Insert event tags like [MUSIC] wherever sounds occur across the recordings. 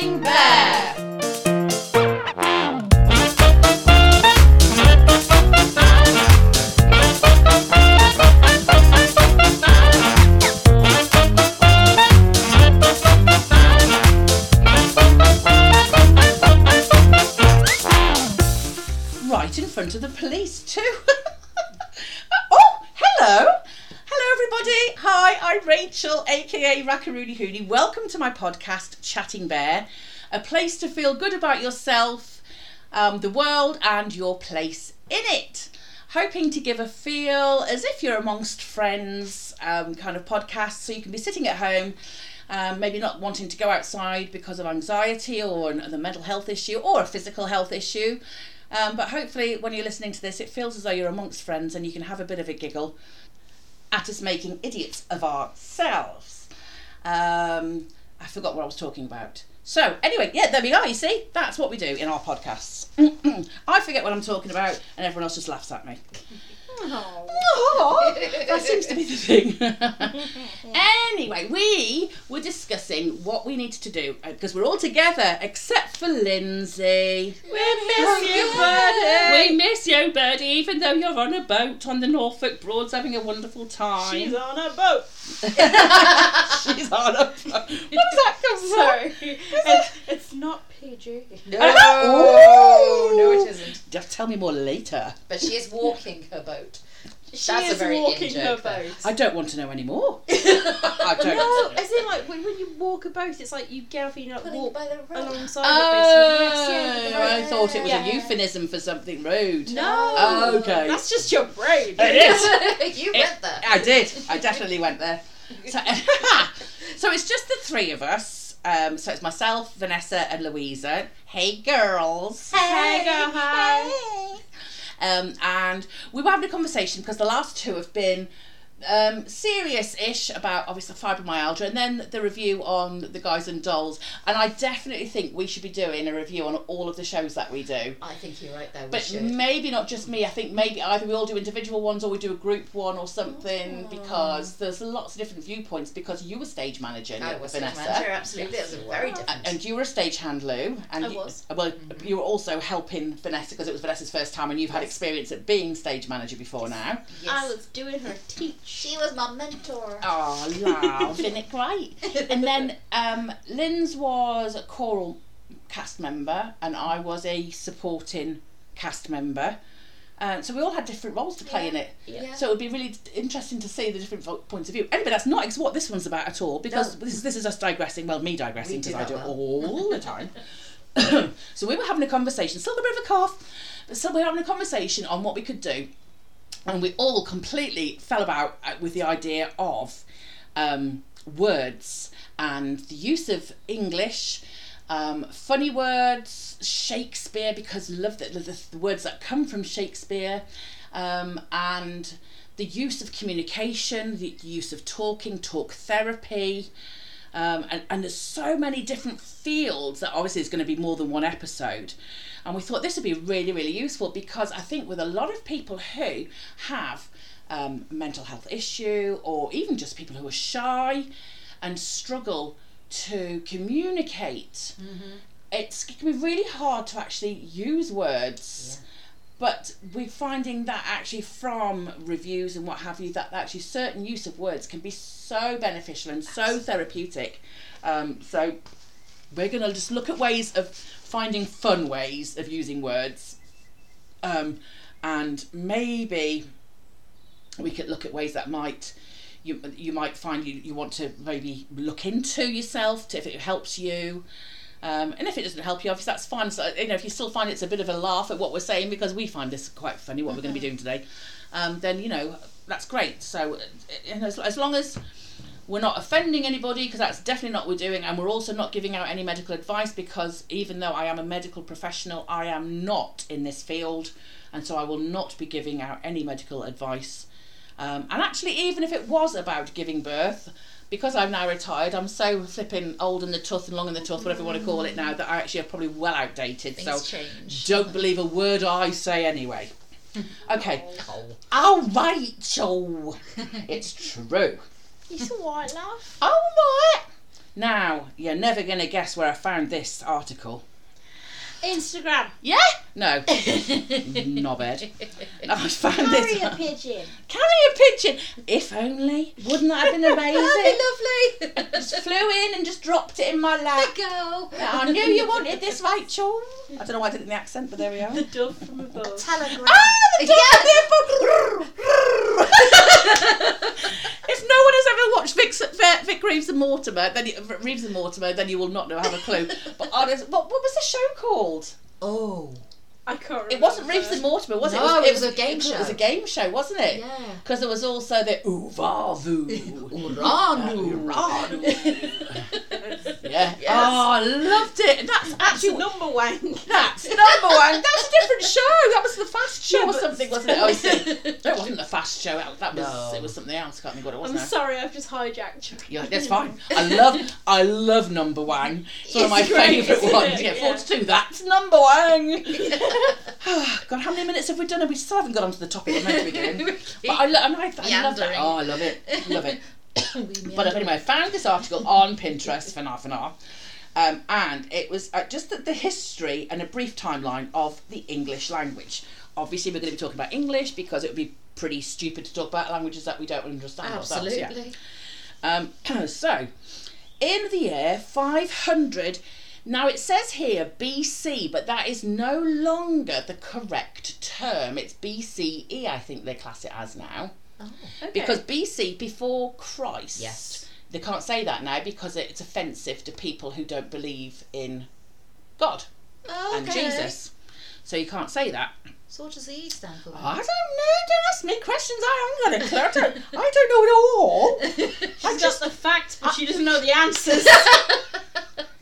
Right in front of the police too. [LAUGHS] oh, hello. Hello everybody. Hi, I'm Rachel, aka Rackaroony Hooney. Welcome to my podcast, Chatting Bear, a place to feel good about yourself, um, the world, and your place in it. Hoping to give a feel as if you're amongst friends um, kind of podcast, so you can be sitting at home um, maybe not wanting to go outside because of anxiety or another mental health issue or a physical health issue. Um, but hopefully, when you're listening to this, it feels as though you're amongst friends and you can have a bit of a giggle at us making idiots of ourselves. Um, I forgot what I was talking about. So, anyway, yeah, there we are. You see, that's what we do in our podcasts. [CLEARS THROAT] I forget what I'm talking about, and everyone else just laughs at me. Oh. Aw, [LAUGHS] that seems to be the thing. [LAUGHS] anyway, we were discussing what we needed to do uh, because we're all together except for Lindsay. We miss you, Birdie. We miss you, Birdie, even though you're on a boat on the Norfolk Broads having a wonderful time. She's on a boat. [LAUGHS] She's on a boat. What does that come from? Sorry. It's, it's not PG. Oh, [LAUGHS] no, it isn't. Just tell me more later. But she is walking her boat. She That's a is very in walking her joke there. boat. I don't want to know anymore. [LAUGHS] I don't. No, as in like when, when you walk a boat, it's like you get off and you like Pulling walk by the rope. alongside Oh, it basically. Yes, yeah. I thought it was Yeah. a euphemism for something rude. No. Oh, okay. That's just your brain. It is. [LAUGHS] you It- went there. I did. I definitely went there. So, so it's just the three of us. Um, so it's myself, Vanessa, and Louisa. Hey, girls. Hey, girl, hi. Hey. Um, and we were having a conversation because the last two have been um, serious-ish about obviously fibromyalgia, and then the review on the guys and dolls. And I definitely think we should be doing a review on all of the shows that we do. I think you're right there. But should. maybe not just me. I think maybe either we all do individual ones or we do a group one or something because there's lots of different viewpoints. Because you were stage manager, I was stage Vanessa, manager, absolutely. It was very different. and you were a stagehand, Lou. And I you, was. Well, you were also helping Vanessa because it was Vanessa's first time, and you've had experience at being stage manager before now. yes. I was doing her teach. She was my mentor. Oh, love, isn't it great? And then um, Lynn's was a choral cast member, and I was a supporting cast member. Uh, so we all had different roles to play in it. Yeah. So it would be really interesting to see the different vo- points of view. Anyway, that's not what this one's about at all because No. this, is, this is us digressing. Well, me digressing because I do it well. all the [LAUGHS] time. [COUGHS] so we were having a conversation, still a bit of a cough, but still we were having a conversation on what we could do. And we all completely fell about uh, with the idea of um, words and the use of English, um, funny words, Shakespeare, because love the, the, the words that come from Shakespeare, um, and the use of communication, the use of talking, talk therapy. Um, and, and there's so many different fields that obviously is going to be more than one episode. And we thought this would be really, really useful because I think with a lot of people who have um, mental health issue or even just people who are shy and struggle to communicate, it's, it can be really hard to actually use words. But we're finding that actually from reviews and what have you, that actually certain use of words can be so beneficial and so therapeutic. Um, so we're going to just look at ways of finding fun ways of using words. Um, and maybe we could look at ways that might you you might find you, you want to maybe look into yourself to, if it helps you. Um, and if it doesn't help you obviously that's fine. So you know if you still find it's a bit of a laugh at what we're saying because we find this quite funny what we're going to be doing today um, then you know that's great. So uh, you know, as, as long as we're not offending anybody because that's definitely not what we're doing and we're also not giving out any medical advice because even though I am a medical professional I am not in this field and so I will not be giving out any medical advice. Um, and actually even if it was about giving birth because I'm now retired I'm so flipping old in the tooth and long in the tooth whatever you want to call it now that I actually are probably well outdated Things so change. don't believe a word I say anyway. [LAUGHS] Okay. Oh. Rachel it's true It's alright, love. all right Now, you're never going to guess where I found this article. Instagram. Yeah? No. [LAUGHS] Knobhead. I found Carry this. a pigeon. Carry a pigeon. If only. Wouldn't that have been [LAUGHS] amazing? That'd be lovely. just flew in and just dropped it in my lap. Go. I knew you wanted this, Rachel. I don't know why I did it in the accent, but there we are. The dove from above. Telegram. Ah, the dog Yeah. [LAUGHS] if no one has ever watched Vic, Vic Reeves and Mortimer, then you, Reeves and Mortimer, then you will not know have a clue. But honest, what, what was the show called? Oh. I can't remember. It wasn't Reeves and Mortimer, was it? No, it was a game show. It was a game show, wasn't it? Yeah. Because there was also the Uvavu. Uranu. yeah. Yes. Oh, I loved it. That's That's actually number one. that's number one. That was a different show. That was the fast show Yeah, or something, wasn't it? Oh. [LAUGHS] It wasn't the fast show. That was No. it was something else. I can't think what it was I'm now. sorry, I've just hijacked you. Yeah, that's fine. [LAUGHS] I love I love number one. It's one of my great, favourite ones. it? Yeah, Yeah. four to two. That's number one. [LAUGHS] God, how many minutes have we done? And We still haven't got onto the topic we're meant to be doing. But I, lo- and I, I love that. Oh, I love it. Love it. But anyway, I found this article on Pinterest for half an hour. Um, and it was uh, just the, the history and a brief timeline of the English language. Obviously, we're going to be talking about English because it would be pretty stupid to talk about languages that we don't understand ourselves. Yeah. Absolutely. Um, [CLEARS THROAT] so, in the year 500, now it says here BC, but that is no longer the correct term. It's BCE, I think they class it as now. Oh. Okay. Because BC, before Christ, Yes. they can't say that now because it's offensive to people who don't believe in God Oh, and. Jesus. So you can't say that. So what does the E stand for? I don't know. Don't ask me questions. I haven't got a clue. I don't, know it all. [LAUGHS] She's I got just the facts, but she doesn't know the [LAUGHS] answers. [LAUGHS]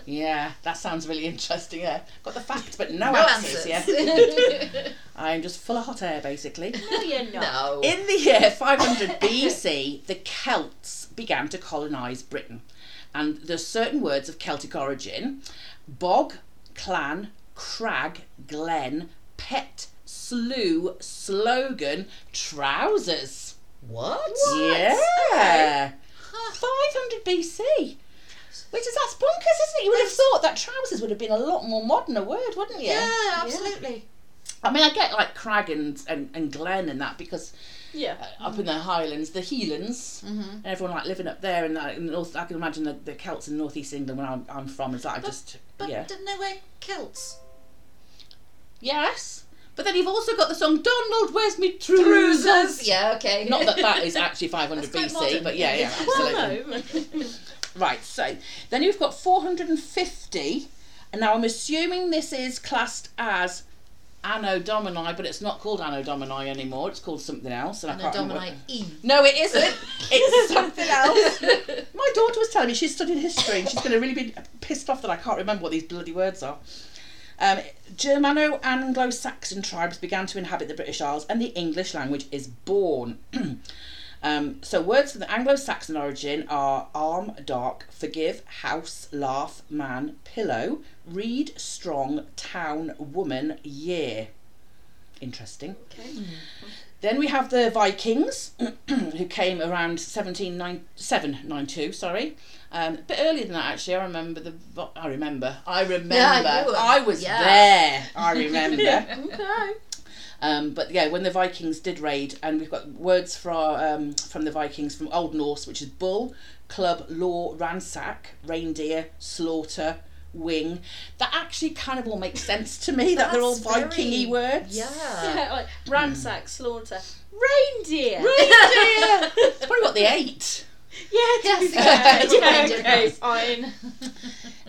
Yeah, that sounds really interesting. Yeah, got the facts, but no, no answers. answers. Yeah, [LAUGHS] I'm just full of hot air, basically. no, you're not. no. In the year 500 BC, the Celts began to colonise Britain, and there's certain words of Celtic origin: bog, clan, crag, glen, pet, slough, slogan, trousers. what? Yeah. Huh. 500 BC. Which is that's bonkers, isn't it? You would have thought that trousers would have been a lot more modern a word, wouldn't you? Yeah, absolutely. I mean, I get like crag and, and, and glen and that because Yeah. uh, up in the Highlands, the Heelands, Mm-hmm. and everyone like living up there, and like, in the north, I can imagine the, the Celts in northeast England where I'm, I'm from. Is like But- just But yeah, didn't they wear kilts? yes. But then you've also got the song "Donald, where's me trousers?" Yeah, okay. Not that that is actually [LAUGHS] 500 BC, modern. but yeah, yeah, absolutely. Well, no. [LAUGHS] Right, so then you've got 450, and now I'm assuming this is classed as Anno Domini, but it's not called Anno Domini anymore. It's called something else, and, And I can't remember. Domini E. No, it isn't. [LAUGHS] It's something else. [LAUGHS] My daughter was telling me she's studied history, and she's going to really be pissed off that I can't remember what these bloody words are. Um, Germano Anglo-Saxon tribes began to inhabit the British Isles, and the English language is born. [CLEARS THROAT] Um, so words from the Anglo-Saxon origin are arm, dark, forgive, house, laugh, man, pillow, read, strong, town, woman, year. Interesting. Okay. Then we have the Vikings, [CLEARS THROAT] who came around 1792, sorry. Um, a bit earlier than that, actually. I remember the. I remember. I remember. Yeah, you I was yeah. there. I remember. [LAUGHS] Okay. Um, but yeah, when the Vikings did raid, and we've got words from um, from the Vikings from Old Norse, which is bull, club, law, ransack, reindeer, slaughter, wing. That actually kind of all makes sense to me. that they're all Vikingy words. Yeah. [LAUGHS] Yeah, like ransack, slaughter, reindeer. Reindeer. [LAUGHS] It's probably what they ate. Yeah, Yes. [LAUGHS] yeah, okay, fine.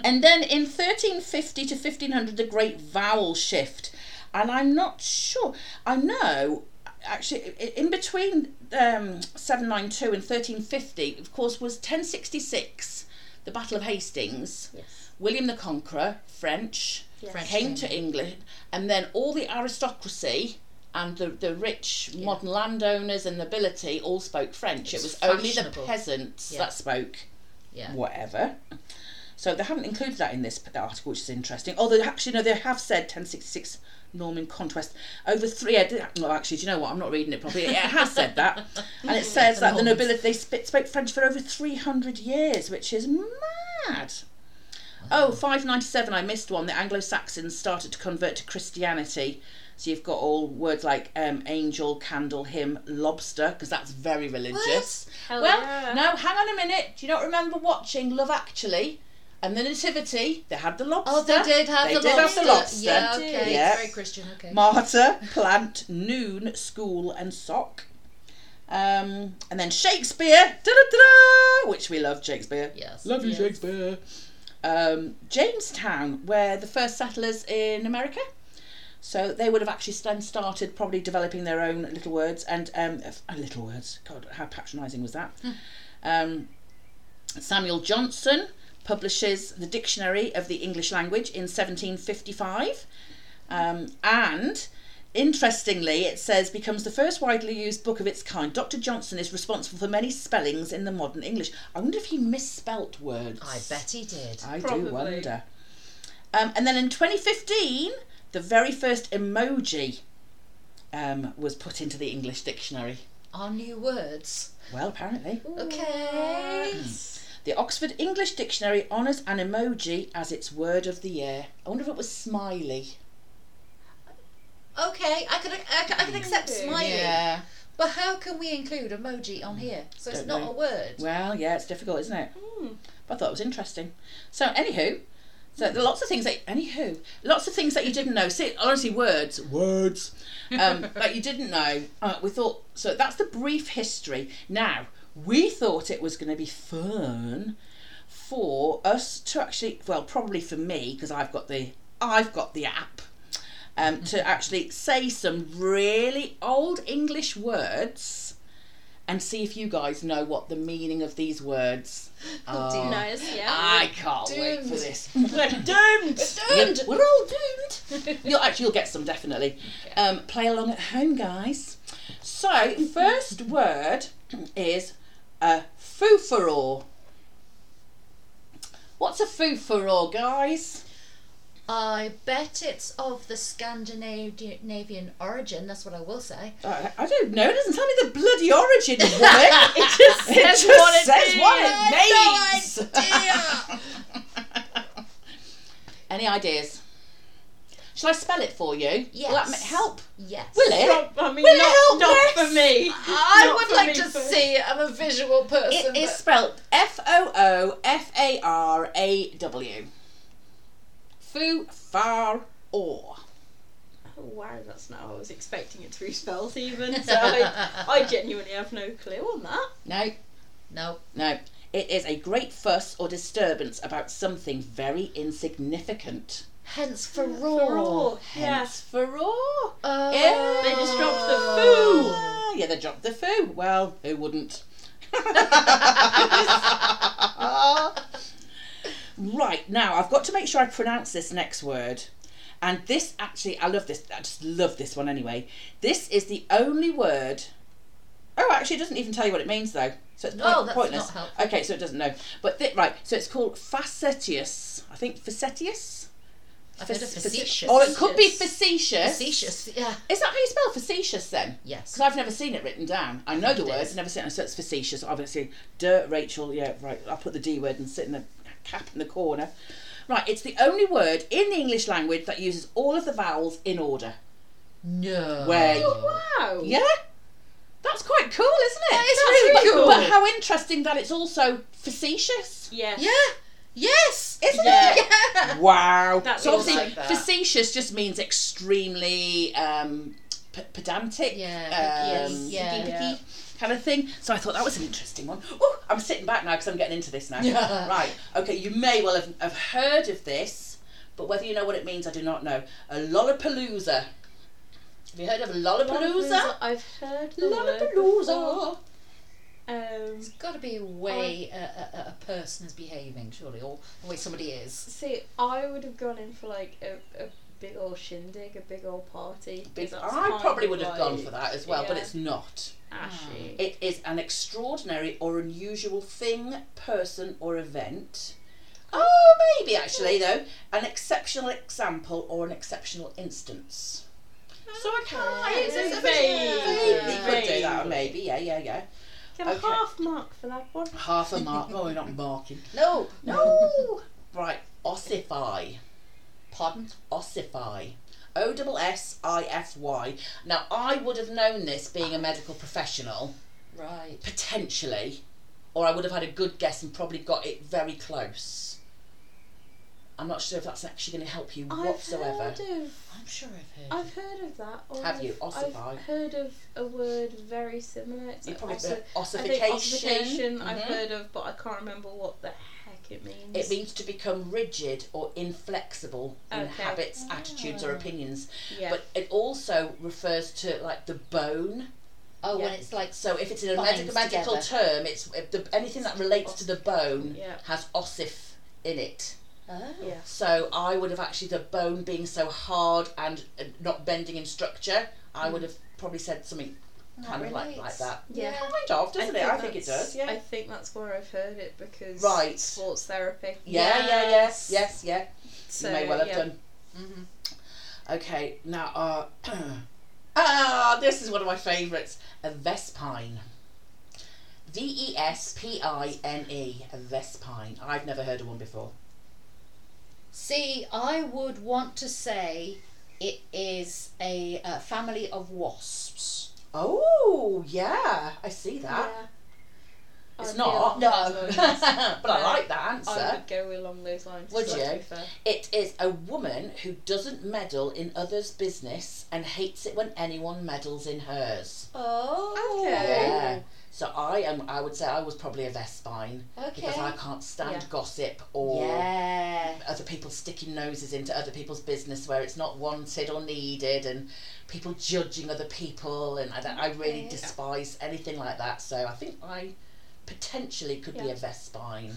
And then in 1350 to 1500, the Great Vowel Shift. And I'm not sure. I know, actually, in between um, 792 and 1350, of course, was 1066, the Battle of Hastings. Yes. William the Conqueror, French, Yes. French came came to. England, and then all the aristocracy and the, the rich modern landowners and nobility all spoke French. It's it was only the peasants Yeah. that spoke Yeah. whatever. So they haven't included that in this article, which is interesting. Although actually, no, they have said 1066 Norman conquest. Over three. Well, actually, do you know what? I'm not reading it properly. It has said that, [LAUGHS] and it says that the nobility they sp- spoke French for over 300 years, which is mad. Oh, 597, I missed one. The Anglo Saxons started to convert to Christianity. So you've got all words like um, angel, candle, hymn, lobster, because that's very religious. Well, yeah. no, hang on a minute. Do you not remember watching Love Actually? And the Nativity, they had the lobster. Oh, they did have They the did have lobster. the lobster. Yeah, okay. did. Yeah. Very Christian, okay. Martyr, plant, noon, school, and sock. Um, and then Shakespeare, da-da-da-da, which we love Shakespeare. yes. Love you, yes. Shakespeare. Um, Jamestown, where the first settlers in America. So they would have actually then started probably developing their own little words and um, uh, little words. God, how patronising was that? Um, Samuel Johnson publishes the Dictionary of the English Language in 1755. Um, and interestingly, it says becomes the first widely used book of its kind. Dr. Johnson is responsible for many spellings in the modern English. I wonder if he misspelt words. I bet he did. I do wonder. Um, and then in 2015, the very first emoji um, was put into the English dictionary. Our new words. Well, apparently. Okay. The Oxford English Dictionary honours an emoji as its word of the year. I wonder if it was smiley. Okay, I can I can, I can accept smiley. Yeah. But how can we include emoji on here? So it's Don't not know. a word. Well, yeah, it's difficult, isn't it? Hmm. But I thought it was interesting. So, anywho, so there are lots of things that, anywho, lots of things that you didn't know. See, honestly, words, words, um, [LAUGHS] that you didn't know. Uh, we thought, so that's the brief history. Now, we thought it was going to be fun for us to actually, well, probably for me, because I've got the, I've got the app, um, to actually say some really old English words and see if you guys know what the meaning of these words [LAUGHS] are. dear. Nice, yeah. I can't wait for this. We're [LAUGHS] doomed. Yeah, we're all doomed. You'll actually you'll get some definitely. Um, play along at home, guys. So [LAUGHS] first word is a foo-for-all. What's a foo-for-all, guys? I bet it's of the Scandinavian origin. That's what I will say. I, I don't know. It doesn't tell me the bloody origin, [LAUGHS] woman. It just It says just what it says what it means. [LAUGHS] Any ideas? Shall I spell it for you? Will that Yes. ma- help? Yes. Will it? Not, I mean, Will it not, help, not Ness? for me. I Not would like to first. see it. I'm a visual person. It is but- spelled F O O F A R A W. Foo far or. Oh, wow, that's not how I was expecting it to be spelled even. So I, [LAUGHS] I genuinely have no clue on that. No, No. no. It is a great fuss or disturbance about something very insignificant. Hence for For raw. all, yeah. Hence furore. Oh. Yeah. They just dropped the foo. Ah, yeah, they dropped the foo. Well, who wouldn't? [LAUGHS] right, now I've got to make sure I pronounce this next word. And this actually, I love this. I just love this one anyway. This is the only word. Oh, actually, it doesn't even tell you what it means though. So it's point- Oh, that's pointless. not. Okay, so it doesn't know. But thi- right, so it's called facetious. I think facetious. I've heard of Fac- facetious. Or it could be facetious. Facetious. Yeah. Is that how you spell facetious then? Yes. Because I've never seen it written down. I know the It word, is. I've never seen it. So it's facetious. Obviously, duh, Rachel. Yeah, right. I'll put the D word and sit in the cap in the corner. Right. It's the only word in the English language that uses all of the vowels in order. No. Where- Oh, wow. Yeah. That's quite cool, isn't it? That is really but- cool. But how interesting that it's also facetious, Yes. Yeah. Yes. isn't Yeah. it? Yeah. Wow. That's so obviously, like that. facetious just means extremely um, p- pedantic. Yeah, Um, picky, yeah. picky, Yeah. kind of thing. So I thought that was an interesting one. Oh, I'm sitting back now because I'm getting into this now. Yeah. Right. Okay. You may well have, have heard of this, but whether you know what it means, I do not know. A lollapalooza. Have you heard of a lollapalooza? I've heard the word. Lollapalooza. Um, It's got to be a way a, a, a person is behaving, surely, or the way somebody is. see, I would have gone in for like a, a big old shindig, a big old party. Big, I probably would have gone for that as well, but it's not. Ashy. It is an extraordinary or unusual thing, person, or event Oh, maybe actually though, an exceptional example or an exceptional instance. So I can't. Okay. It's, Vague. vaguely could do that, maybe. Yeah, yeah, yeah. Get a Okay. half mark for that one. Half a [LAUGHS] mark. Oh, we're not marking. No. No. right. Ossify. Pardon? Ossify. O double S I F Y. Now I would have known this being a medical professional Right. potentially, or I would have had a good guess and probably got it very close. I'm not sure if that's actually going to help you whatsoever. I've heard of. I'm sure I've heard. I've heard of that. Have you? I've, Ossify? I've heard of a word very similar. It's You like probably ossi- heard I think ossification. ossification I've heard of, but I can't remember what the heck it means. It means to become rigid or inflexible in Okay. habits, attitudes, or Ah. opinions. yeah. But it also refers to like the bone. oh, when it's like So if it's in a medical, medical term, it's the, anything that relates to the bone Yeah. has ossif in it. Oh. yeah. So I would have actually the bone being so hard and uh, not bending in structure. I would have probably said something kind of like, like that. Yeah. Kind of, doesn't it? I think it does. Yeah. I think that's where I've heard it because Right. sports therapy. yeah, yeah, yeah, Yes. yes, yeah. So, you may well have yeah. done. Mm-hmm. Okay, now, uh, [CLEARS THROAT] ah, this is one of my favourites. A Vespine. V E S P I N E. A Vespine. I've never heard of one before. See, I would want to say it is a, uh family of wasps. Oh, yeah, I see that. Yeah. It's I'd not. No. [LAUGHS] but lines. I like that answer. I would go along those lines. Would you? It is a woman who doesn't meddle in others' business and hates it when anyone meddles in hers. Oh. Okay. Yeah. So I am. I would say I was probably a Vespine Okay. because I can't stand Yeah. gossip or yeah. other people sticking noses into other people's business where it's not wanted or needed, and people judging other people, and I, I really Okay. despise anything like that. So I think I potentially could be Yeah. a Vespine.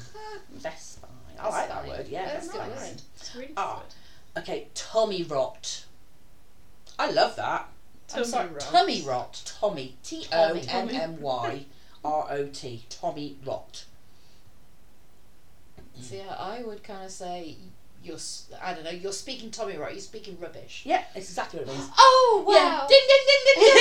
Vespine. I like that word. Yeah, That's good. It's really ah. good. Okay, tummy rot. I love that. Tummy sorry, rot. tummy rot. Tommy. T O Tommy. M M Y [LAUGHS] R O T. Tommy rot. See, I I would kind of say you're. I don't know. You're speaking Tommy rot. You're speaking rubbish. Yeah, it's exactly what it means. Oh wow! Yeah. [LAUGHS] Ding ding ding ding ding.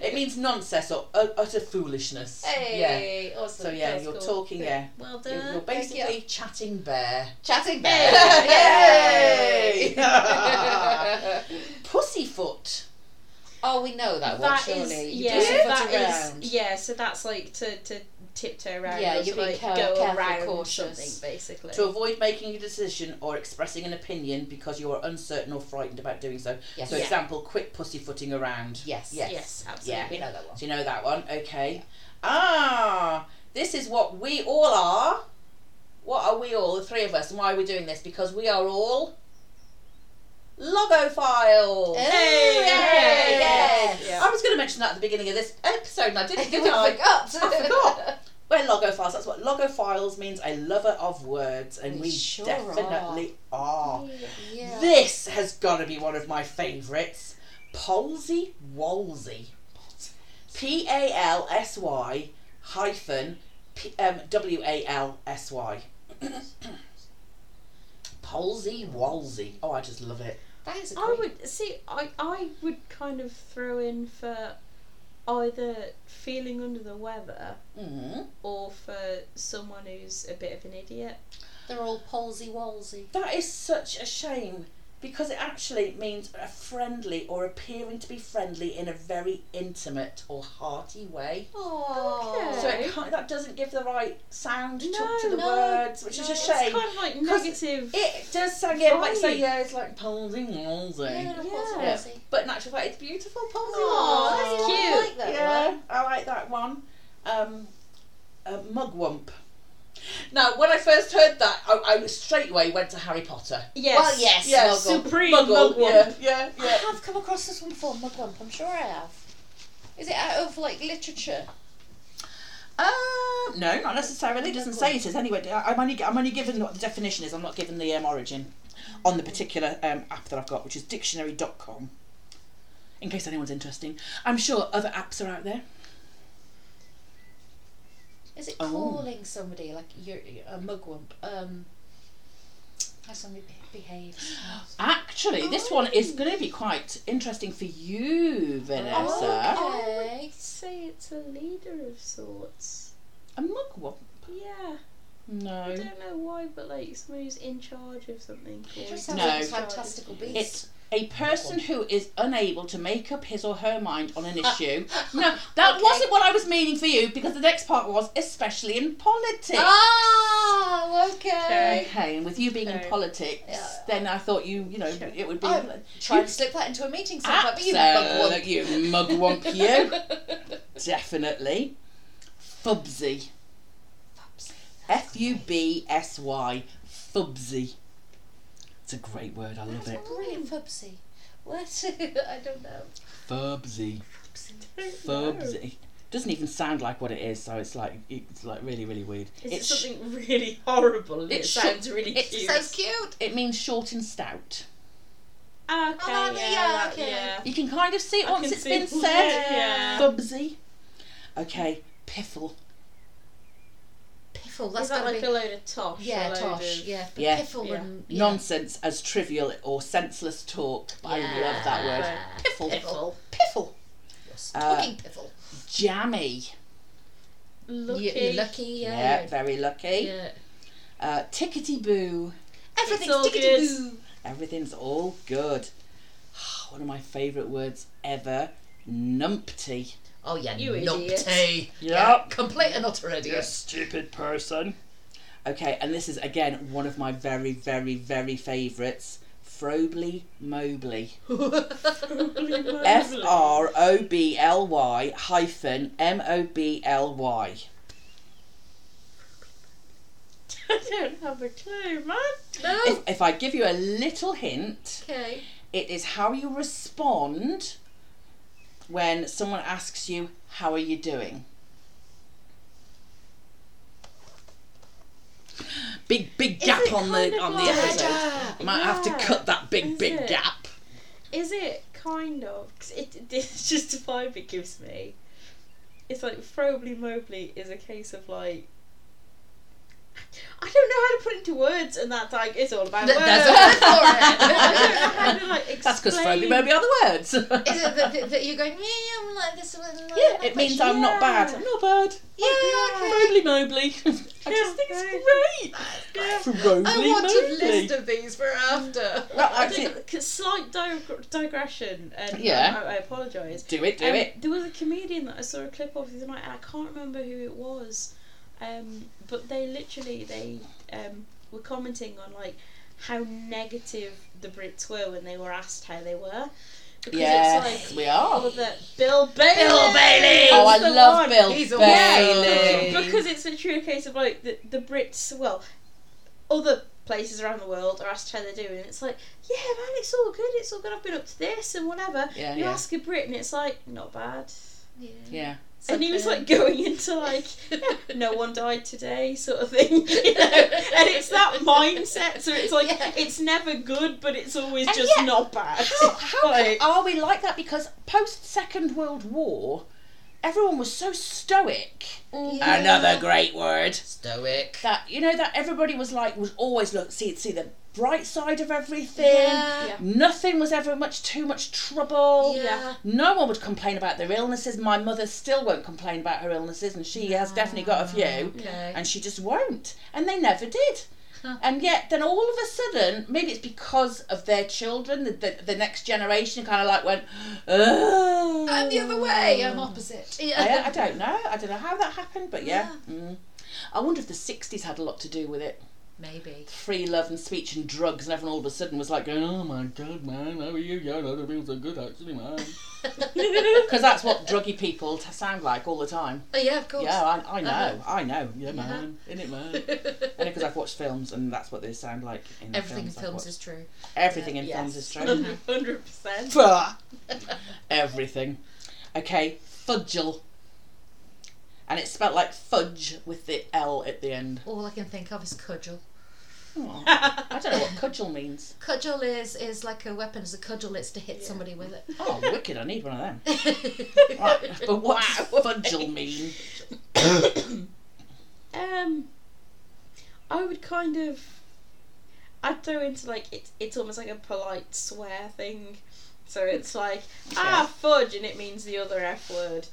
Hey! It means nonsense or utter foolishness. Yeah. Awesome. So yeah, That's you're cool. talking. Yeah. Well You're, done. you're Thank you. basically chatting bear. Chatting [LAUGHS] Yay! bear. [LAUGHS] Pussyfoot. Oh, we know that, one. That is Surely, you yeah. pussyfoot That around. is yeah. So that's like to to tiptoe around. Yeah, you're like care- go careful, around cautious. something basically. To avoid making a decision or expressing an opinion because you are uncertain or frightened about doing so. Yes. So, Yeah. example, quick pussyfooting around. Yes. Yes. Yes, We know that one. So you know that one, okay. Ah, this is what we all are. What are we all, the three of us, and why are we doing this? Because we are all logophiles. Hey! Yay! Yes! Yeah. I was going to mention that at the beginning of this episode, and I didn't, did [LAUGHS] I I? forgot. I forgot. [LAUGHS] We're logophiles. That's what logophiles means. A lover of words, and We we, sure definitely are. Yeah. This has got to be one of my favourites. Palsy Walsy. P A L S Y hyphen P- um, W A L S Y. [CLEARS THROAT] Palsy Walsy. Oh, I just love it. That is a I great. would see. I I would kind of throw in for either feeling under the weather hmm or for someone who's a bit of an idiot. They're all palsy walsy. That is such a shame because it actually means a friendly or appearing to be friendly in a very intimate or hearty way. Oh. Okay. So it can't, that doesn't give the right sound to, No, to the no, words, which is a shame. It's shame. kind of like 'Cause negative. It does sound yeah, like say Vibe. yeah, it's like palsy walsy. Yeah, Yeah. palsy Yeah. But in actual fact, it's beautiful palsy Aw, walsy. that's I cute. like that yeah, one. I like that one. Um, uh, mugwump. Now, when I first heard that, I, I straight away went to Harry Potter. yes. Well, yes. Yeah, Muggle. Supreme Muggle, mugwump. yeah, yeah, I have come across this one before, Mugwump. I'm sure I have. Is it out of like literature? Um, no, not necessarily. It doesn't say it is anyway. I- I'm only I'm only given what the definition is. I'm not given the um, origin on the particular um, app that I've got, which is dictionary.com. In case anyone's interested, I'm sure other apps are out there. Is it Oh. calling somebody like you're, you're a mugwump? Um, how somebody behaves. [GASPS] Actually, this one is going to be quite interesting for you, Vanessa. Okay. I'd say it's a leader of sorts. A mugwump? Yeah. No. I don't know why, but like somebody who's in charge of something. It just sounds No. like a fantastical beast. It's a person who is unable to make up his or her mind on an uh, issue. [LAUGHS] No, that Okay. wasn't what I was meaning for you because the next part was especially in politics. Oh, okay. Okay, and with you being in politics, Yeah. then I thought you, you know, Sure. it would be. I tried you- to slip that into a meeting sometime, but you mugwump. you mugwump, [LAUGHS] you. Definitely. Fubsy. F U B S Y. Fubsy. It's a great word, I love That's it. brilliant, Fubsy. What? [LAUGHS] I don't know. Fubsy. Fubsy. Doesn't even sound like what it is, so it's like it's like really, really weird. Is it's it something really [LAUGHS] horrible? and It, it's sounds really It's cute. so cute. it means short and stout. Okay, Oh, yeah, yeah, that- okay. yeah. You can kind of see it I once can it's see- been said. Yeah. Fubsy. Okay, piffle. Piffle. That's Is that like be. a load of tosh? yeah, a load tosh. Of... Yeah, but Yeah. piffle Yeah. and yeah. Nonsense as trivial or senseless talk. I love that word. Piffle. Piffle. Piffle. Yes, Uh, Talking piffle. Jammy. Lucky. You- You're lucky. Yeah, Yeah. very lucky. yeah. Uh, tickety boo. Everything's tickety boo. Everything's all good. [SIGHS] One of my favourite words ever. Numpty. Oh yeah, You numpty. idiot. Yeah, complete and utter idiot. You stupid person. Okay, and this is again one of my very, very, very favourites. Frobly Mobly. [LAUGHS] F R O B L Y hyphen M O B L Y. [LAUGHS] I don't have a clue, man. no. If, if I give you a little hint, Okay. it is how you respond when someone asks you, How are you doing? Big, big gap on the on the like- episode. Might have to cut that big, Is big it? gap. Is it kind of? Cause it, it, [LAUGHS] it's just a vibe it gives me. It's like Frobly Mobly is a case of like. I don't know how to put it into words, and that's like it's all about Th- words. there's a word for I don't know how it. to like [LAUGHS] That's because explain. Frobly Mobly are the words. [LAUGHS] Is it that, that, that you're going, yeah, yeah, I'm like this one? like yeah, it but means yeah, I'm not bad. I'm not bad. Yeah, okay. Frobly Mobly. [LAUGHS] I just think okay. it's great. Yeah. Frobly I want Mobly. a list of these for after. Well, I actually, think, 'cause slight dig- digression, and Yeah. I, I apologise. do it, do Um, it. There was a comedian that I saw a clip of the other night, and I can't remember who it was. Um, but they literally they um, were commenting on like how negative the Brits were when they were asked how they were. Because Yes, it's like we are. oh, that Bill Bailey. Bill Bailey! Oh, I love one. Bill He's Bailey. weirdo. Because it's literally a case of like the, the Brits, well, other places around the world are asked how they're doing, and it's like, yeah, man, it's all good, it's all good. I've been up to this and whatever. Yeah, you yeah. ask a Brit, and it's like, not bad. Yeah. Yeah. And he was like going into like, [LAUGHS] no one died today, sort of thing. [LAUGHS] You know? [LAUGHS] And it's that mindset, so it's like Yeah. it's never good, but it's always And just yet, not bad. How, how Like- are we like that? Because post Second World War, everyone was so stoic. Yeah. Another great word. Stoic. That you know that everybody was like was always look see see the bright side of everything. Yeah. Yeah. Nothing was ever much too much trouble. Yeah. No one would complain about their illnesses. My mother still won't complain about her illnesses, and she has definitely got a few. And she just won't. And they never did. Huh. And yet, then all of a sudden, maybe it's because of their children, the, the, the next generation kind of like went, oh. I'm the other way. I'm opposite. I, I don't know. I don't know how that happened, but yeah. Mm. I wonder if the 60s had a lot to do with it. Maybe. Free love and speech and drugs, and everyone all of a sudden was like going, oh my god, man, how are you? Yeah, I don't feel so good actually, man. [LAUGHS] Because that's what druggy people t- sound like all the time. Oh yeah, of course. Yeah, I, I know, Uh-huh. I know. Yeah, man, in it, man. [LAUGHS] Only because I've watched films and that's what they sound like in the Everything in films. I've films watched. is true. Everything in yes. films is true. Hundred percent. Fuck. Everything. Okay, fudgel. And it's spelled like fudge with the L at the end. All I can think of is cudgel. Oh, [LAUGHS] I don't know what cudgel means. Cudgel is is like a weapon. As a cudgel, it's to hit Yeah. somebody with it. Oh, [LAUGHS] wicked, I need one of them. [LAUGHS] Right, but what does fudgel mean? [COUGHS] Um, I would kind of. I'd throw into like it's it's almost like a polite swear thing. So it's like ah fudge, and it means the other f word.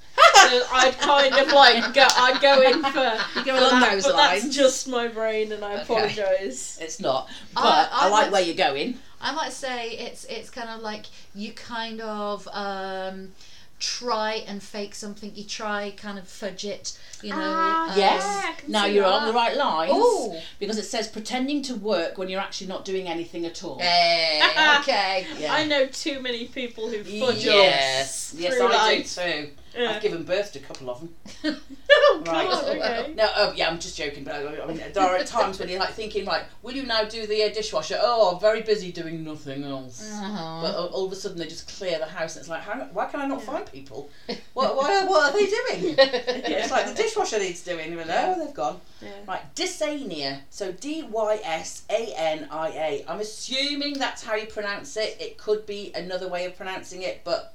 So I'd kind of like go. I'd go in for. You go along that, those but lines. that's just my brain, and I Okay. apologise. It's not, but I- I, I like would- where you're going. I might say it's it's kind of like you kind of um, try and fake something. You try kind of fudge it, you know. Ah, um, Yes. Yeah, I can now see you're that. on the right lines. Ooh. Because it says pretending to work when you're actually not doing anything at all. Hey, [LAUGHS] okay. Yeah. I know too many people who fudge yes, yes, through I life. do too. Yeah. I've given birth to a couple of them. [LAUGHS] oh [LAUGHS] Right. god, okay. [LAUGHS] No, oh, yeah, I'm just joking, but I, I mean, there are times when you're like thinking, like, will you now do the uh, dishwasher? Oh, I'm very busy doing nothing else. Uh-huh. But all, all of a sudden they just clear the house, and it's like, how, why can I not find people? What, why, what are they doing? it's like the dishwasher needs doing. You know, oh, they've gone. Yeah. Right, dysania. So D Y S A N I A. I'm assuming that's how you pronounce it. It could be another way of pronouncing it, but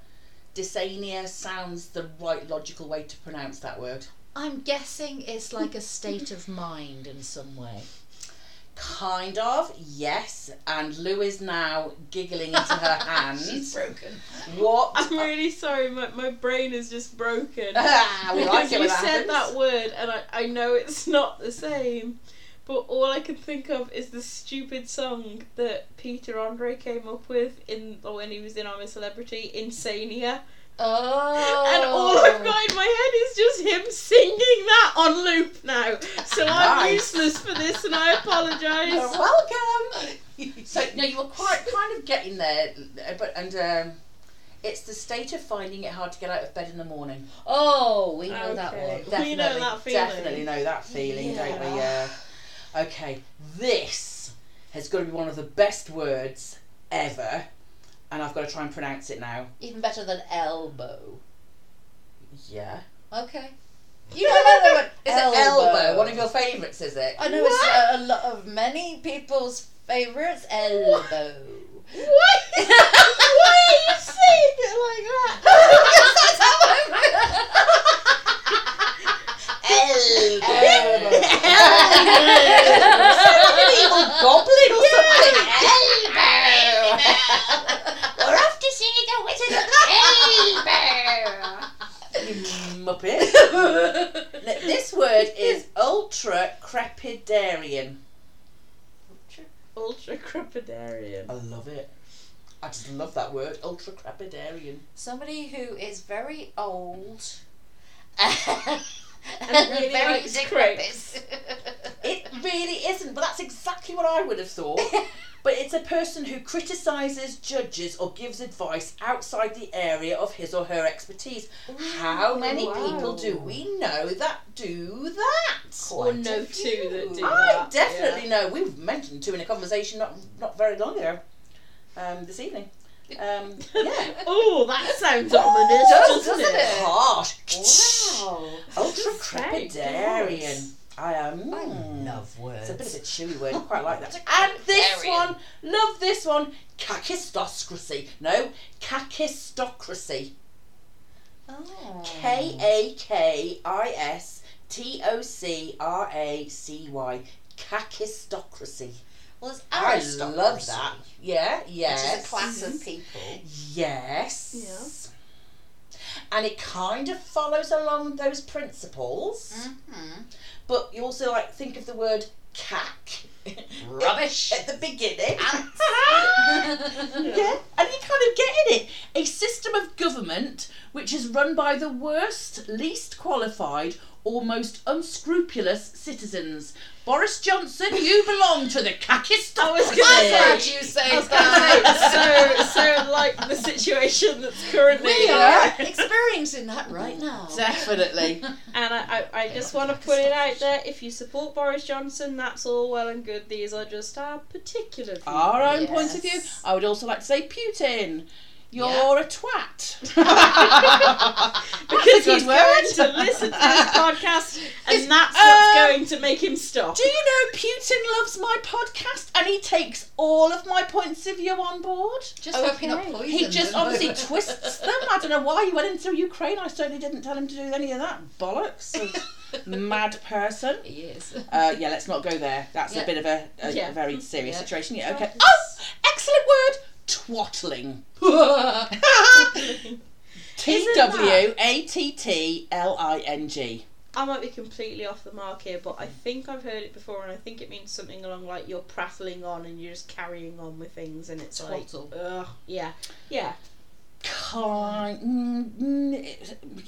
dysania sounds the right logical way to pronounce that word. I'm guessing it's like a state of mind in some way. Kind of, yes. And Lou is now giggling into her [LAUGHS] hands. She's broken. What? I'm really sorry, my, my brain is just broken. Ah, [LAUGHS] we because like it you that said happens. that word, and I, I know it's not the same, but all I can think of is the stupid song that Peter Andre came up with in when he was in I'm a Celebrity, Insania. Oh. And all I've got in my head is just him singing that on loop now. So I'm Nice. useless for this, and I apologise. You're welcome. so no, you were quite kind of getting there, uh, but and um, it's the state of finding it hard to get out of bed in the morning. Oh, we know that Okay. one. We know that feeling. Definitely know that feeling, don't we? Yeah. Okay, this has got to be one of the best words ever, and I've got to try and pronounce it now. Even better than elbow. Yeah. Okay. You know the word Is it elbow? One of your favourites, is it? I know it's a, a lot of many people's favourites. Elbow. What? Why are you saying it [LAUGHS] like that? [LAUGHS] goblin something. We're off to see the Wizard of Elbow. Muppet. This word is ultra crepidarian. Ultra crepidarian. I love it. I just love that word, ultra crepidarian. Somebody who is very old and, really [LAUGHS] very likes decrepit. [LAUGHS] It really isn't, but that's exactly what I would have thought. [LAUGHS] But it's a person who criticises, judges, or gives advice outside the area of his or her expertise. How many wow. people do we know that do that? Or know two that do that. I that. definitely know. We've mentioned two in a conversation not not very long ago, um, this evening. Um, [LAUGHS] yeah. Oh, that sounds ominous, does, doesn't, doesn't it? it? Harsh. Wow. Ultra crepidarian. I am. I mm. love words. It's a bit of a chewy word. I quite like that. And this one, love this one. Kakistocracy. No, kakistocracy. Oh. K A K I S T O C R A C Y. Kakistocracy. Well, it's I love that. Yeah, yes. Which is a class of people. Yes. And it kind of follows along those principles, Mm-hmm. but you also like think of the word cack. [LAUGHS] Rubbish. At the beginning. [LAUGHS] Yeah, and you kind of get in it. A system of government which is run by the worst, least qualified, or most unscrupulous citizens. Boris Johnson, you belong to the Kakistan. I was I'm gonna glad say. you say that. so, so like the situation that's currently We are experiencing that right now. Definitely. [LAUGHS] And I, I, I just want to put it out there: if you support Boris Johnson, that's all well and good. These are just our particular views. Our own point of view. I would also like to say Putin. You're Yeah. a twat. [LAUGHS] because he's good going to listen to [LAUGHS] this podcast, and that's what's um, going to make him stop. Do you know Putin loves my podcast and he takes all of my points of view on board? Just hope you're not Okay. poisoned. He just obviously [LAUGHS] twists them. I don't know why he went into Ukraine. I certainly didn't tell him to do any of that bollocks. mad person. He is. Uh, yeah, let's not go there. That's a bit of a, a, Yeah. a very serious Yeah. situation. Yeah, okay. Oh, excellent word. Twattling. [LAUGHS] T W A T T L I N G. I might be completely off the mark here, but I think I've heard it before, and I think it means something along like you're prattling on and you're just carrying on with things, and it's Twaddle. like, ugh, yeah, yeah. Kind, mm, mm,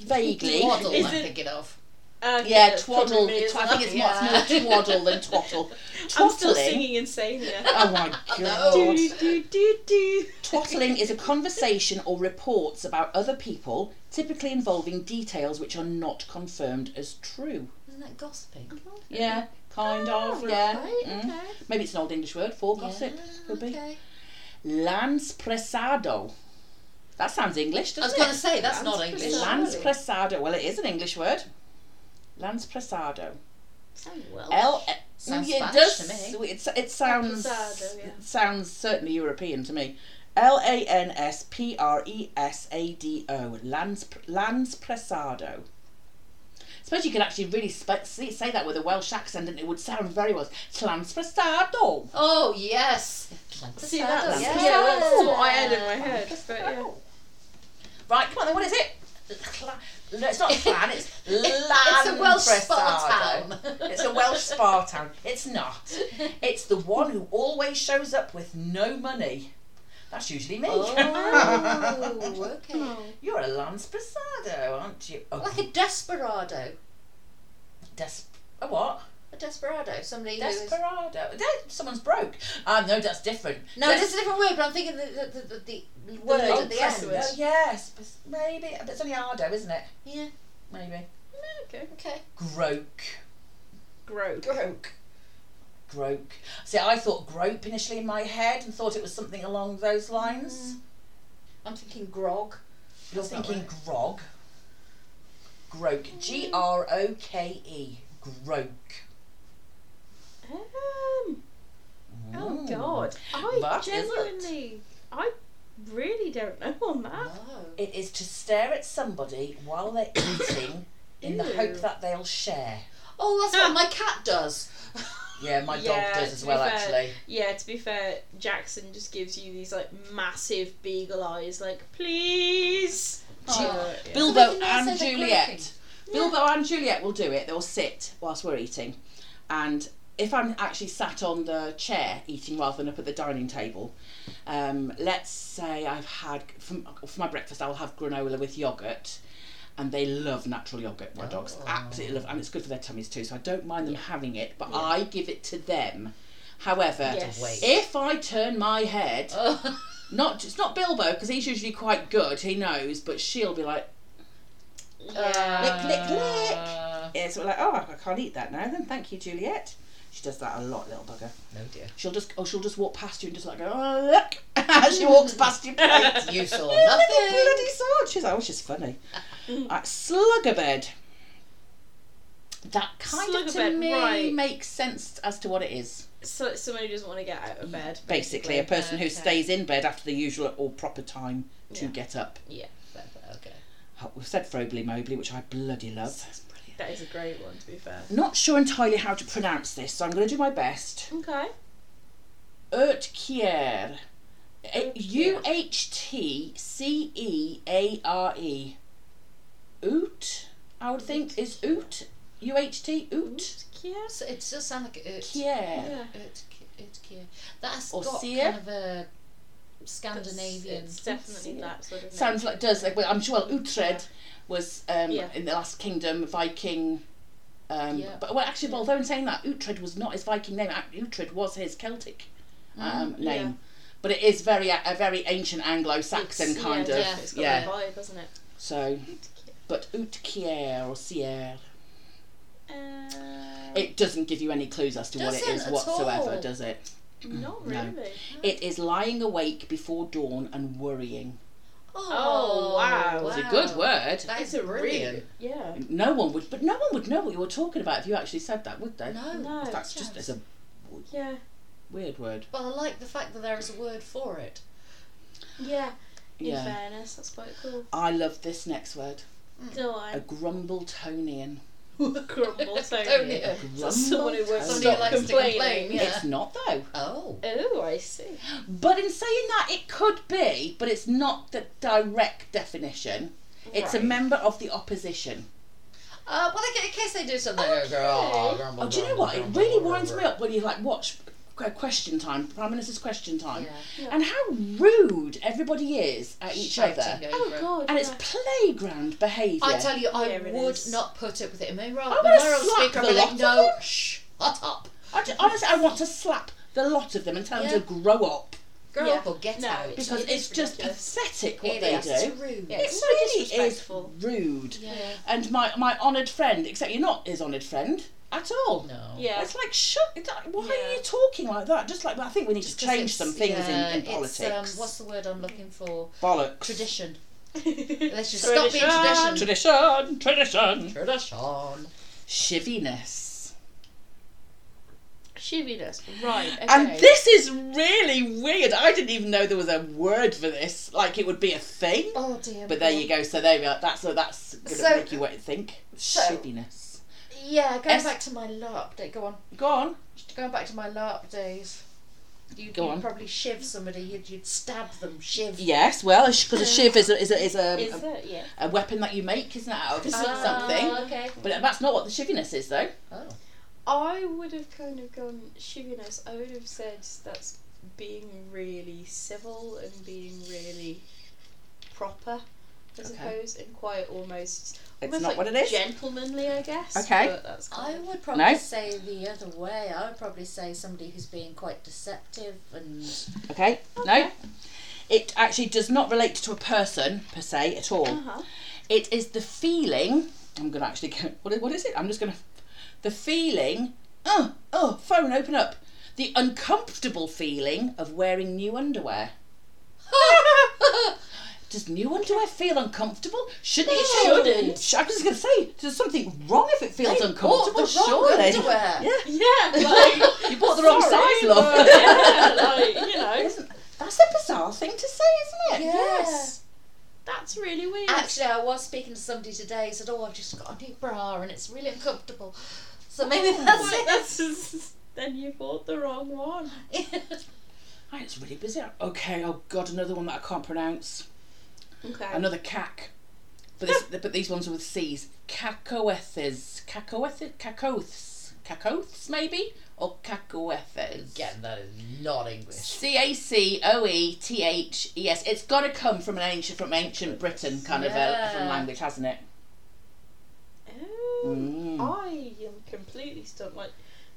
vaguely. Twaddle, I'm it- thinking of. Okay, Yeah, that's probably twaddle. me as I think it's Yeah. much more twaddle than twattle. [LAUGHS] I'm still Twattling. singing insanely. Oh my No. god. do do do do. Twattling is a conversation or reports about other people, typically involving details which are not confirmed as true. Isn't that gossiping? Yeah, kind Oh, of. Yeah. right, Mm. okay. Maybe it's an old English word for gossip. Yeah, Could be. okay. Lanspresado. That sounds English, I was going to say that's not English. Lanspresado. Well, it is an English word. Lanspresado. Sounds oh, well. L. Sounds yeah, it Spanish does. to me. It's, it sounds. Lanspresado, yeah. it sounds certainly European to me. L A N S P R E S A D O. Lans Lanspresado. Suppose you could actually really spe- say say that with a Welsh accent, and it would sound very well. Lanspresado. Oh, yes. See, that's, Yeah. yeah, that's what I had in my head. But yeah. Right, come on then. What is it? No, it's not clan. It's [LAUGHS] It's a Welsh spa town. [LAUGHS] It's a Welsh spa town. It's not. It's the one who always shows up with no money. That's usually me. Oh, [LAUGHS] okay. You're a Lanspresado, aren't you? Oh, Like a desperado. des- a what? A desperado. Somebody who is. Desperado. De- Someone's broke. Um, no, that's different. No, Des- this a different word, but I'm thinking the, the, the, the, the word at the end. Oh, yes, maybe. But it's only Ardo, isn't it? Yeah, Maybe. Okay. okay. Groke. Groke. Groke. Groke. See, I thought grope initially in my head and thought it was something along those lines. I'm thinking grog. You're That's thinking right. grog. Groke. G R O K E. Groke. Um. Oh Mm. God. I That is it. genuinely. I really don't know on that. No. It is to stare at somebody while they're [COUGHS] eating in the Ew. hope that they'll share. Oh, that's what [LAUGHS] my cat does. Yeah, my Yeah, dog does as be well, fair, actually. Yeah, to be fair, Jackson just gives you these like massive beagle eyes, like please. Ju- Uh, yeah. Bilbo So they and also Juliet. croaking. Bilbo and Juliet will do it. They'll sit whilst we're eating, and if I'm actually sat on the chair eating rather than up at the dining table, um, let's say I've had for, for my breakfast I'll have granola with yogurt. And they love natural yogurt. My dogs Oh. absolutely love, and it's good for their tummies too. So I don't mind them Yeah. having it, but Yeah. I give it to them. However, Yes. If I turn my head, [LAUGHS] Oh. not it's not Bilbo because he's usually quite good. He knows, but she'll be like, Yeah. Lick, lick, lick. Yeah, so we're like, oh, I can't eat that now. Then thank you, Juliet. She does that a lot, little bugger. no dear. She'll just, oh, she'll just walk past you and just like go, oh look, as [LAUGHS] she walks past your plate. [LAUGHS] You saw nothing. [LAUGHS] Bloody sword. She's like, oh, she's funny. Right, Slugabed. That kind of to Slugabed, me right. makes sense as to what it is. So someone who doesn't want to get out of bed. Basically, a person who Okay. stays in bed after the usual or proper time to Yeah. get up. Yeah, Fair, fair, Okay. Oh, We've said Frobly Mobly, which I bloody love. That's brilliant. That is a great one. To be fair. Not sure entirely how to pronounce this, so I'm going to do my best. Okay. Uhtceare. Uhtceare. U H T C E A R E. Oot, I would think, is oot. U H T, oot. Yeah. So it does sound like it. Kier. Yeah. It, it, That's Or got seer. kind of a Scandinavian. It's definitely seer. that sort of. Sounds like does like well, I'm sure well, Uhtred was um, Yeah. in the Last Kingdom Viking. Um, Yeah. But well, actually, although in saying that, Uhtred was not his Viking name. Ac- Uhtred was his Celtic um, Mm, name. yeah. But it is very a very ancient Anglo-Saxon It's- kind yeah, of yeah. It's got yeah. that vibe, hasn't it? So, but Uhtceare or Sier, Uh, it doesn't give you any clues as to what it is whatsoever, all. does it? Not no. really. It is lying awake before dawn and worrying. Oh, Oh, wow. It's a good word. That is a brilliant. yeah. No one would, but no one would know what you were talking about if you actually said that, would they? No. No. That's just it's a Yeah. weird word. But I like the fact that there is a word for it. Yeah. In Yeah. fairness, that's quite cool. I love this next word. Mm. Do A I? Grumbletonian. Grumbletonia. Tonia. Someone who won't Somebody stop who likes to complaining. complain, yeah. It's not though. Oh. Oh, I see. But in saying that, it could be, but it's not the direct definition. It's a Right. member of the opposition. Uh, well, in case they do something, Okay. oh, grumble, Oh, do you know grumble, what? It really grumble, winds me up when you like watch Qu- Question Time, Prime Minister's Question Time, Yeah. and how rude everybody is at each Shouting other, Oh god. and it's playground behaviour. I tell you, I Yeah, would is. not put up with it. In my moral, I my would've moral speaker, I'd the lot like, no, shh, shut up. I ju- honestly, I want to slap the lot of them and tell Yeah. them to grow up Grow Yeah. up or get No, out. it's- because It it's just ridiculous. pathetic what It they is. do. It's rude. Yeah, It so really is disrespectful. rude. Yeah. And my my honoured friend, except you're not his honoured friend at all. No. Yeah. It's like shut. It's like, why are you talking like that? Just like I think we need Just to 'cause change some things yeah, in, in politics. Um, what's the word I'm looking for? Bollocks. Tradition. Let's [LAUGHS] Let's just stop being tradition. Tradition. Tradition. Tradition. Shivviness. Shivviness. Right. Okay. And this is really weird. I didn't even know there was a word for this. Like it would be a thing. Oh dear. But there you go. So there we are. That's so that's gonna So- make you what think. so- Shivviness. Yeah, going S- back to my LARP day. Go on. Go on. Going back to my LARP days. You, Go you'd on. probably shiv somebody. You'd, you'd stab them. Shiv. Yes. Well, because a shiv is a is a, is a, Is a, it? Yeah. a weapon that you make, isn't it? Out of Ah, something. Okay. But that's not what the shivviness is, though. Oh. I would have kind of gone shivviness. I would have said that's being really civil and being really proper, I Okay. suppose, and quite almost. It's almost not like what it is. Gentlemanly, I guess. Okay. But that's kind I of- would probably No. say the other way. I would probably say somebody who's being quite deceptive and Okay. No. It actually does not relate to a person per se at all. Uh-huh. It is the feeling. I'm gonna actually. go- What is, what is it? I'm just gonna. The feeling. Oh, oh, phone, open up. The uncomfortable feeling of wearing new underwear. [LAUGHS] [LAUGHS] Does new one do? I feel uncomfortable? Shouldn't it? shouldn't. I was just gonna say, there's something wrong if it feels They uncomfortable. bought the wrong surely. underwear. Yeah. Yeah, [LAUGHS] like You bought the wrong sorry, size, love. but yeah, like you know, [LAUGHS] Isn't, that's a bizarre thing to say, isn't it? Yeah. yes, that's really weird. Actually, I was speaking to somebody today. He said, "Oh, I've just got a new bra and it's really uncomfortable." So maybe Oh, that's well, it. that's just- then you bought the wrong one. [LAUGHS] Oh, it's really bizarre. Okay, oh god, another one that I can't pronounce. Okay. Another cac. But this, [LAUGHS] but these ones are with C's. Cacoethes. Cacoethes? Cacoths. Cacoths, maybe? Or cacoethes. Again, that is not English. C A C O E T H E S. It's got to come from an ancient, from ancient Britain kind of a, Yeah. from language, hasn't it? Oh, Mm. I am completely stumped. Like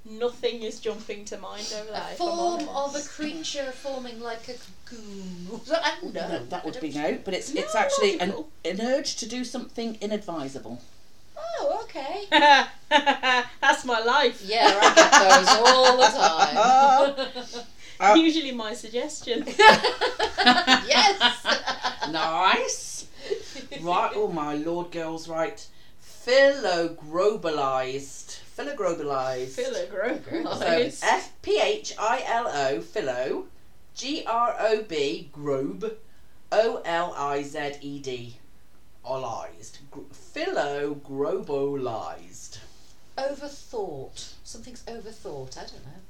nothing is jumping to mind over A that. if I'm form of a creature forming like a cocoon. I don't know. No, that would I be no, but it's it's No, actually an, logical. an urge to do something inadvisable. Oh, okay. [LAUGHS] That's my life. Yeah, I get those all the time. [LAUGHS] [LAUGHS] Uh, Usually my suggestion. yes. Nice. right. Oh my lord, girls. Right. Philogrobolized. Philogrobolized. Philogro. So F P H I L O philo, G R O B grobe, O L I Z E D, olized. Philogrobolized. Overthought. Something's overthought. I don't know.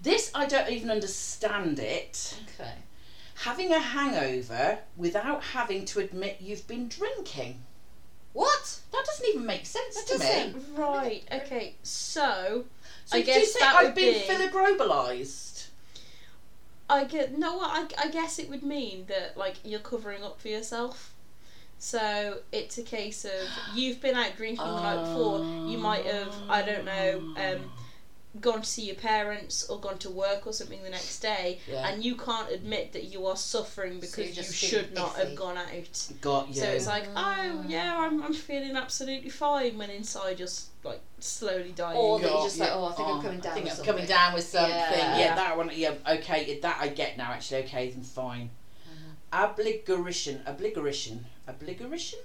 This I don't even understand it. Okay. Having a hangover without having to admit you've been drinking. What? That doesn't even make sense That to me. Right. Okay. So So I do you guess think that I've would been be-? I get no. I, I guess it would mean that like you're covering up for yourself. So it's a case of you've been out drinking the night before. You might have I don't know um, gone to see your parents or gone to work or something the next day, Yeah. and you can't admit that you are suffering So because you you should not have gone out. Got you. So it's like, oh yeah, I'm, I'm feeling absolutely fine when inside you're s- like slowly dying. Or that you're just like, oh, I think I'm coming down I think with I'm coming something. down with something. Yeah, Yeah. that one. Yeah, okay. That I get now. Actually, okay, then fine. Uh-huh. Obligation, obligation, obligation,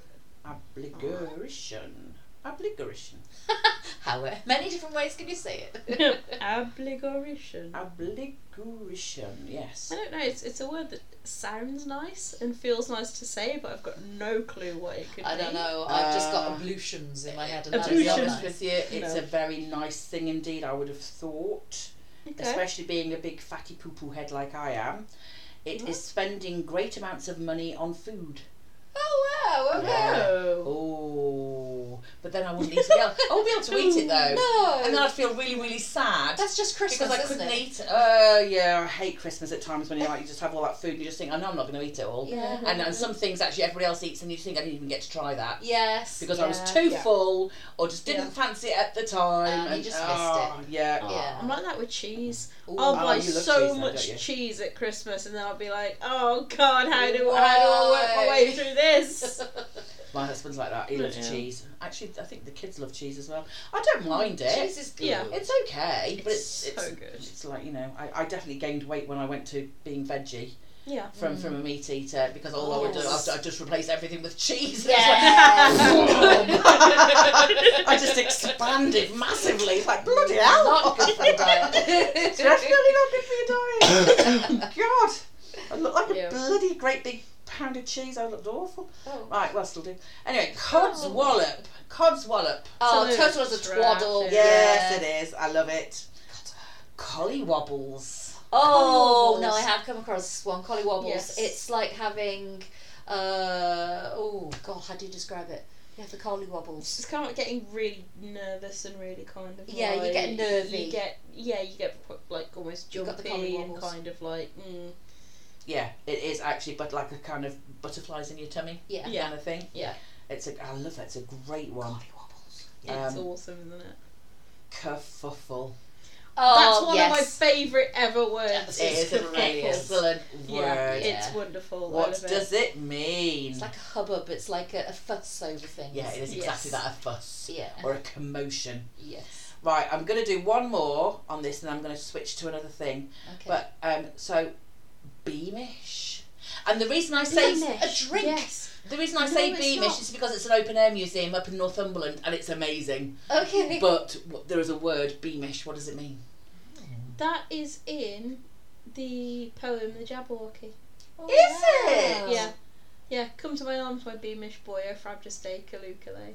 obligation. Obligation. [LAUGHS] How many different ways can you say it? [LAUGHS] Obligation. Obligation. Yes. I don't know. It's it's a word that sounds nice and feels nice to say, but I've got no clue what it could be. I be. don't know. I've just got Uh, ablutions in my head, and To be honest with you, it's No. a very nice thing indeed. I would have thought, Okay. especially being a big fatty poo poo head like I am. It is spending great amounts of money on food. Oh wow! Okay. Yeah. Oh. Oh, but then I wouldn't eat it. I won't be able to eat it though. [LAUGHS] No. And then I'd feel really, really sad. That's just Christmas, because I isn't couldn't it? eat. Uh, yeah, I hate Christmas at times when you like you just have all that food and you just think, I know I'm not going to eat it all. Yeah. And, and some things actually everybody else eats and you think I didn't even get to try that Yes. because I was too Yeah. full or just didn't Yeah. fancy it at the time. Um, you just oh, Yeah. Oh, Yeah. I'm like that with cheese. Ooh. I'll Oh, buy so cheese now, much cheese at Christmas, and then I'll be like, "Oh God, how do how do I work my way through this?" [LAUGHS] My husband's like that. He loves Yeah. cheese. Actually, I think the kids love cheese as well. I don't mind it. Cheese is good. Yeah. It's okay, but it's It's it's, so good. It's like you know, I, I definitely gained weight when I went to being veggie Yeah. from from a mm. meat eater because all I would do Yes. I, I just replace everything with cheese. Yeah. [LAUGHS] I just expanded massively. It's like bloody hell. Not good for the diet. It's [LAUGHS] definitely not good for your diet. God, I look like a bloody great big pound of cheese. I looked awful. Oh. Right, well, still do. Anyway, cod's Oh. wallop. Cod's wallop. Oh, Absolute total as a trash, twaddle. yeah. Yes, it is. I love it. Collie wobbles. Oh Collywobbles. no, I have come across one collie wobbles. Yes. It's like having, uh, oh god, how do you describe it? You have the collie wobbles. It's kind of like getting really nervous and really kind of. Yeah, you get nervy. You get yeah, you get like almost You've got the jumpy and kind of like. Mm, Yeah, it is actually, but like a kind of butterflies in your tummy Yeah. Yeah. kind of thing. yeah, It's a. I love it. It's a great one. Collie wobbles. it's Um, awesome, isn't it? Kerfuffle. Oh, That's one yes. of my favourite ever words. It is a kerfuffle. really excellent Yeah, word. it's Yeah. wonderful. What love does it? it mean? It's like a hubbub. It's like a, a fuss over things. yeah, it is exactly Yes. that. A fuss Yeah. or a commotion. Yes. Right, I'm going to do one more on this, and I'm going to switch to another thing. Okay. But um, so beamish, and the reason I say Beamish, a drink. yes. The reason I No, say beamish not. is because it's an open air museum up in Northumberland, and it's amazing. okay. But there is a word beamish. What does it mean? That is in the poem The Jabberwocky. Oh, Is wow. it? Yeah. Yeah, come to my arms, my beamish boy, O Frabjous Callooh Callay.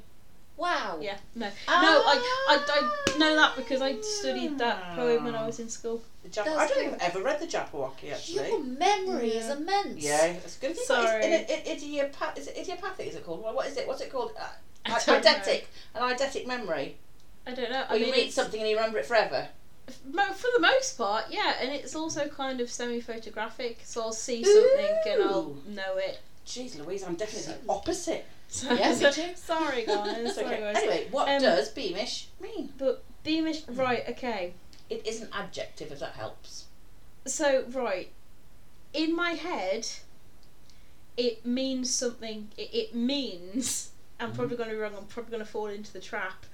Wow. Yeah, no. No, Ah. I, I, I know that because I studied that poem when I was in school. The Jab- Does I don't it? think I've ever read the Jabberwocky actually. Your memory is immense. Yeah, it's good. Sorry. It's, it, it, idiopath- is it idiopathic? Is it called? What is it? What's it called? Uh, I don't eidetic. An eidetic memory. I don't know. Or I you mean, read it's- something and you remember it forever. for the most part, yeah, and it's also kind of semi-photographic. So I'll see something and I'll know it. Jeez, Louise, I'm definitely the opposite. So, Yeah, me. Sorry, guys. Sorry, okay. guys. Anyway, what Um, does beamish mean? But beamish, right? Okay. It is an adjective, if that helps. So right, in my head, it means something. It, it means. I'm probably going to be wrong. I'm probably going to fall into the trap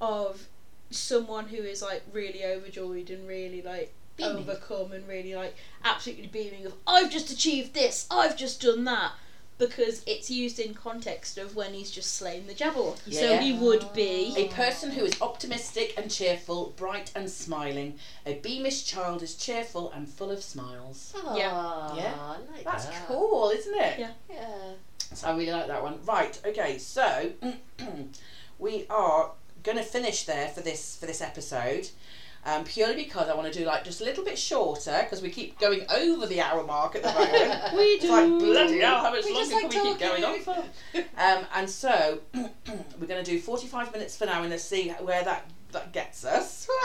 of someone who is like really overjoyed and really like Beaming. overcome and really like absolutely beaming of I've just achieved this. I've just done that. Because it's used in context of when he's just slain the Jabberwocky. So Yeah. he would be A person who is optimistic and cheerful, bright and smiling. A beamish child is cheerful and full of smiles. Oh, Yeah. Yeah. I like That's that. cool, isn't it? Yeah. Yeah. So I really like that one. Right, okay, so [CLEARS THROAT] we are gonna finish there for this for this episode. Um, purely because I want to do like just a little bit shorter because we keep going over the hour mark at the moment. [LAUGHS] We It's like do. bloody hell, how much We just longer like can we keep going on for? Um, and so [CLEARS THROAT] we're going to do forty-five minutes for now, and let's see where that that gets us. [LAUGHS]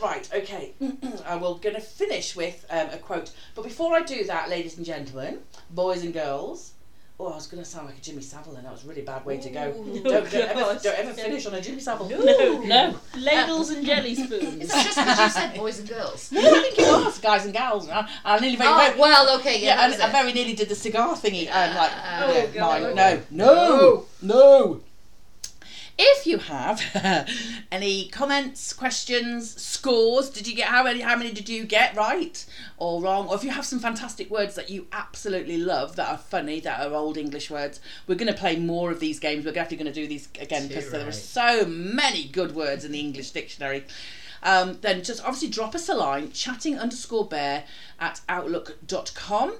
Right, okay. [CLEARS THROAT] uh, we're going to finish with um, a quote. But before I do that, ladies and gentlemen, boys and girls, oh, I was going to sound like a Jimmy Savile, and that was a really bad way to go. Ooh. Don't, don't, ever, don't ever finish on a Jimmy Savile. No, no. Ladles and jelly spoons. Is that just because you said boys and girls? No, I think it was guys and gals. I, I nearly very, Oh very, well, okay, yeah. yeah, that and I very nearly did the cigar thingy. Um, like, Oh, yeah, God. mine. No, no, no. If you have [LAUGHS] any comments, questions, scores, did you get how many? How many did you get right or wrong? Or if you have some fantastic words that you absolutely love that are funny, that are old English words, we're going to play more of these games. We're definitely going to do these again because there are so many good words in the English dictionary. Um, then just obviously drop us a line, chatting underscore bear at outlook.com.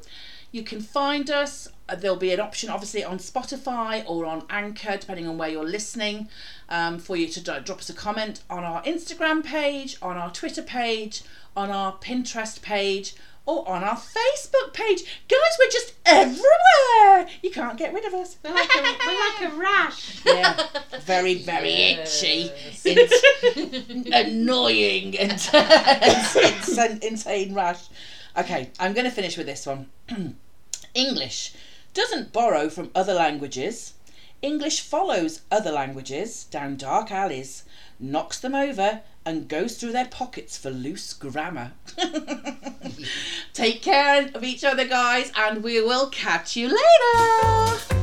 You can find us. Uh, There'll be an option, obviously, on Spotify or on Anchor, depending on where you're listening, um, for you to do- drop us a comment on our Instagram page, on our Twitter page, on our Pinterest page, or on our Facebook page. Guys, we're just everywhere. You can't get rid of us. We're like a, we're like a rash. Yeah, very, very itchy, [LAUGHS] Yes. annoying, and [LAUGHS] insane, insane rash. Okay, I'm going to finish with this one. [CLEARS THROAT] English doesn't borrow from other languages. English follows other languages down dark alleys, knocks them over, and goes through their pockets for loose grammar. [LAUGHS] Take care of each other, guys, and we will catch you later.